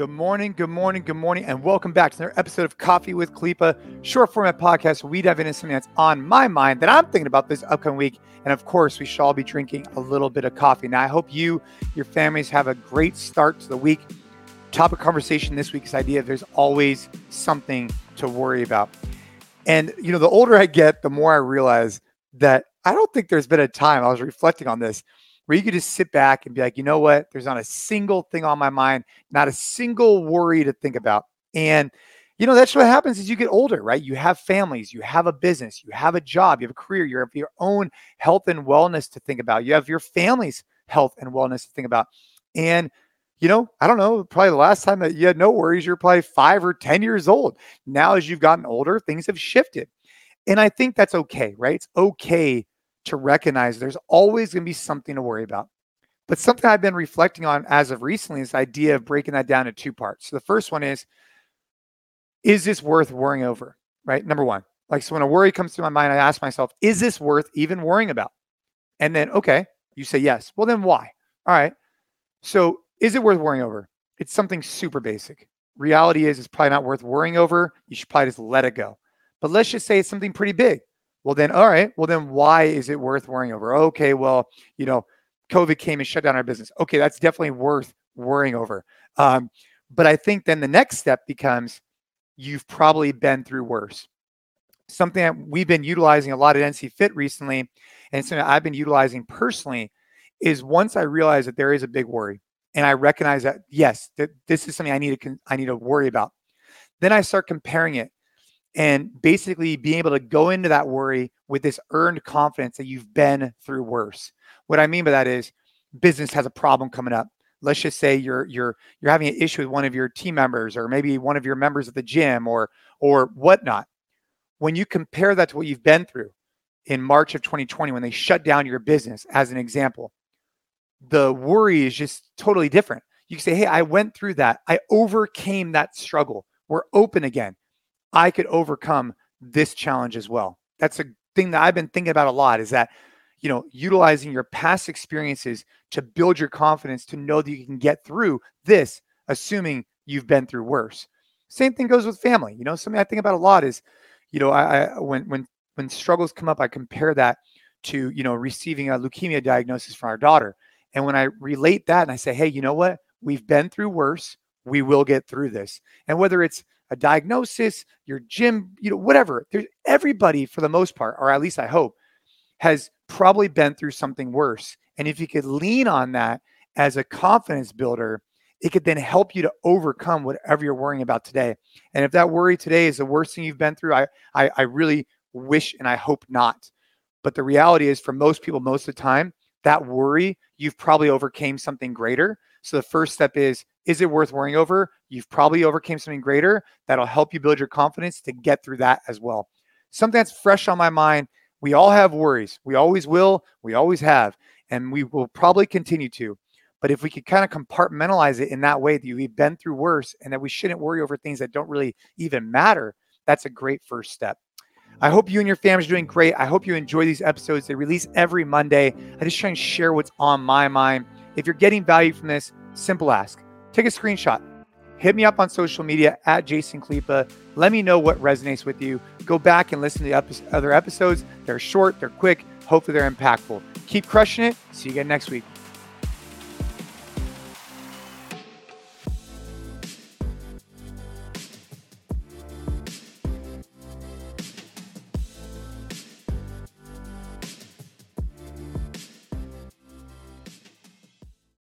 Good morning, good morning, good morning, and welcome back to another episode of Coffee with Khalipa, short format podcast we dive into something that's on my mind that I'm thinking about this upcoming week. And of course, we shall all be drinking a little bit of coffee. Now, I hope you, your families have a great start to the week. Topic conversation this week's idea there's always something to worry about. And, you know, the older I get, the more I realize that I don't think there's been a time I was reflecting on this where you could just sit back and be like, you know what? There's not a single thing on my mind, not a single worry to think about. And you know, that's what happens as you get older, right? You have families, you have a business, you have a job, you have a career, you have your own health and wellness to think about. You have your family's health and wellness to think about. And, you know, I don't know, probably the last time that you had no worries, you're probably five or 10 years old. Now, as you've gotten older, things have shifted. And I think that's okay, right? It's okay to recognize there's always going to be something to worry about. But something I've been reflecting on as of recently is the idea of breaking that down into two parts. So the first one is, is this worth worrying over? Right. Number one, like, so when a worry comes to my mind, I ask myself, is this worth even worrying about? And then, okay, you say yes. Well, then why? All right. So is it worth worrying over? It's something super basic. Reality is, it's probably not worth worrying over. You should probably just let it go. But let's just say it's something pretty big. Well, then, all right. Well, then why is it worth worrying over? Okay. Well, you know, COVID came and shut down our business. Okay. That's definitely worth worrying over. Um, but I think then the next step becomes you've probably been through worse. Something that we've been utilizing a lot at NC Fit recently, and something I've been utilizing personally, is once I realize that there is a big worry, and I recognize that yes, that this is something I need to I need to worry about. Then I start comparing it and basically being able to go into that worry with this earned confidence that you've been through worse. What I mean by that is business has a problem coming up. Let's just say you're you're you're having an issue with one of your team members or maybe one of your members at the gym or or whatnot. When you compare that to what you've been through in March of 2020 when they shut down your business as an example, the worry is just totally different. You can say, Hey, I went through that. I overcame that struggle. We're open again. I could overcome this challenge as well. That's a thing that I've been thinking about a lot is that, you know, utilizing your past experiences to build your confidence to know that you can get through this, assuming you've been through worse. Same thing goes with family. You know, something I think about a lot is, you know, I, I when when when struggles come up, I compare that to, you know, receiving a leukemia diagnosis from our daughter. And when I relate that and I say, hey, you know what? We've been through worse. We will get through this. And whether it's a diagnosis, your gym, you know, whatever. There's everybody for the most part, or at least I hope, has probably been through something worse. And if you could lean on that as a confidence builder, it could then help you to overcome whatever you're worrying about today. And if that worry today is the worst thing you've been through, I I, I really wish and I hope not. But the reality is for most people, most of the time, that worry, you've probably overcame something greater. So the first step is is it worth worrying over? You've probably overcame something greater that'll help you build your confidence to get through that as well. Something that's fresh on my mind. We all have worries. We always will. We always have. And we will probably continue to. But if we could kind of compartmentalize it in that way that we've been through worse and that we shouldn't worry over things that don't really even matter, that's a great first step. I hope you and your family are doing great. I hope you enjoy these episodes. They release every Monday. I just try and share what's on my mind. If you're getting value from this, simple ask take a screenshot. Hit me up on social media at Jason Khalipa. Let me know what resonates with you. Go back and listen to the other episodes. They're short, they're quick. Hopefully, they're impactful. Keep crushing it. See you again next week.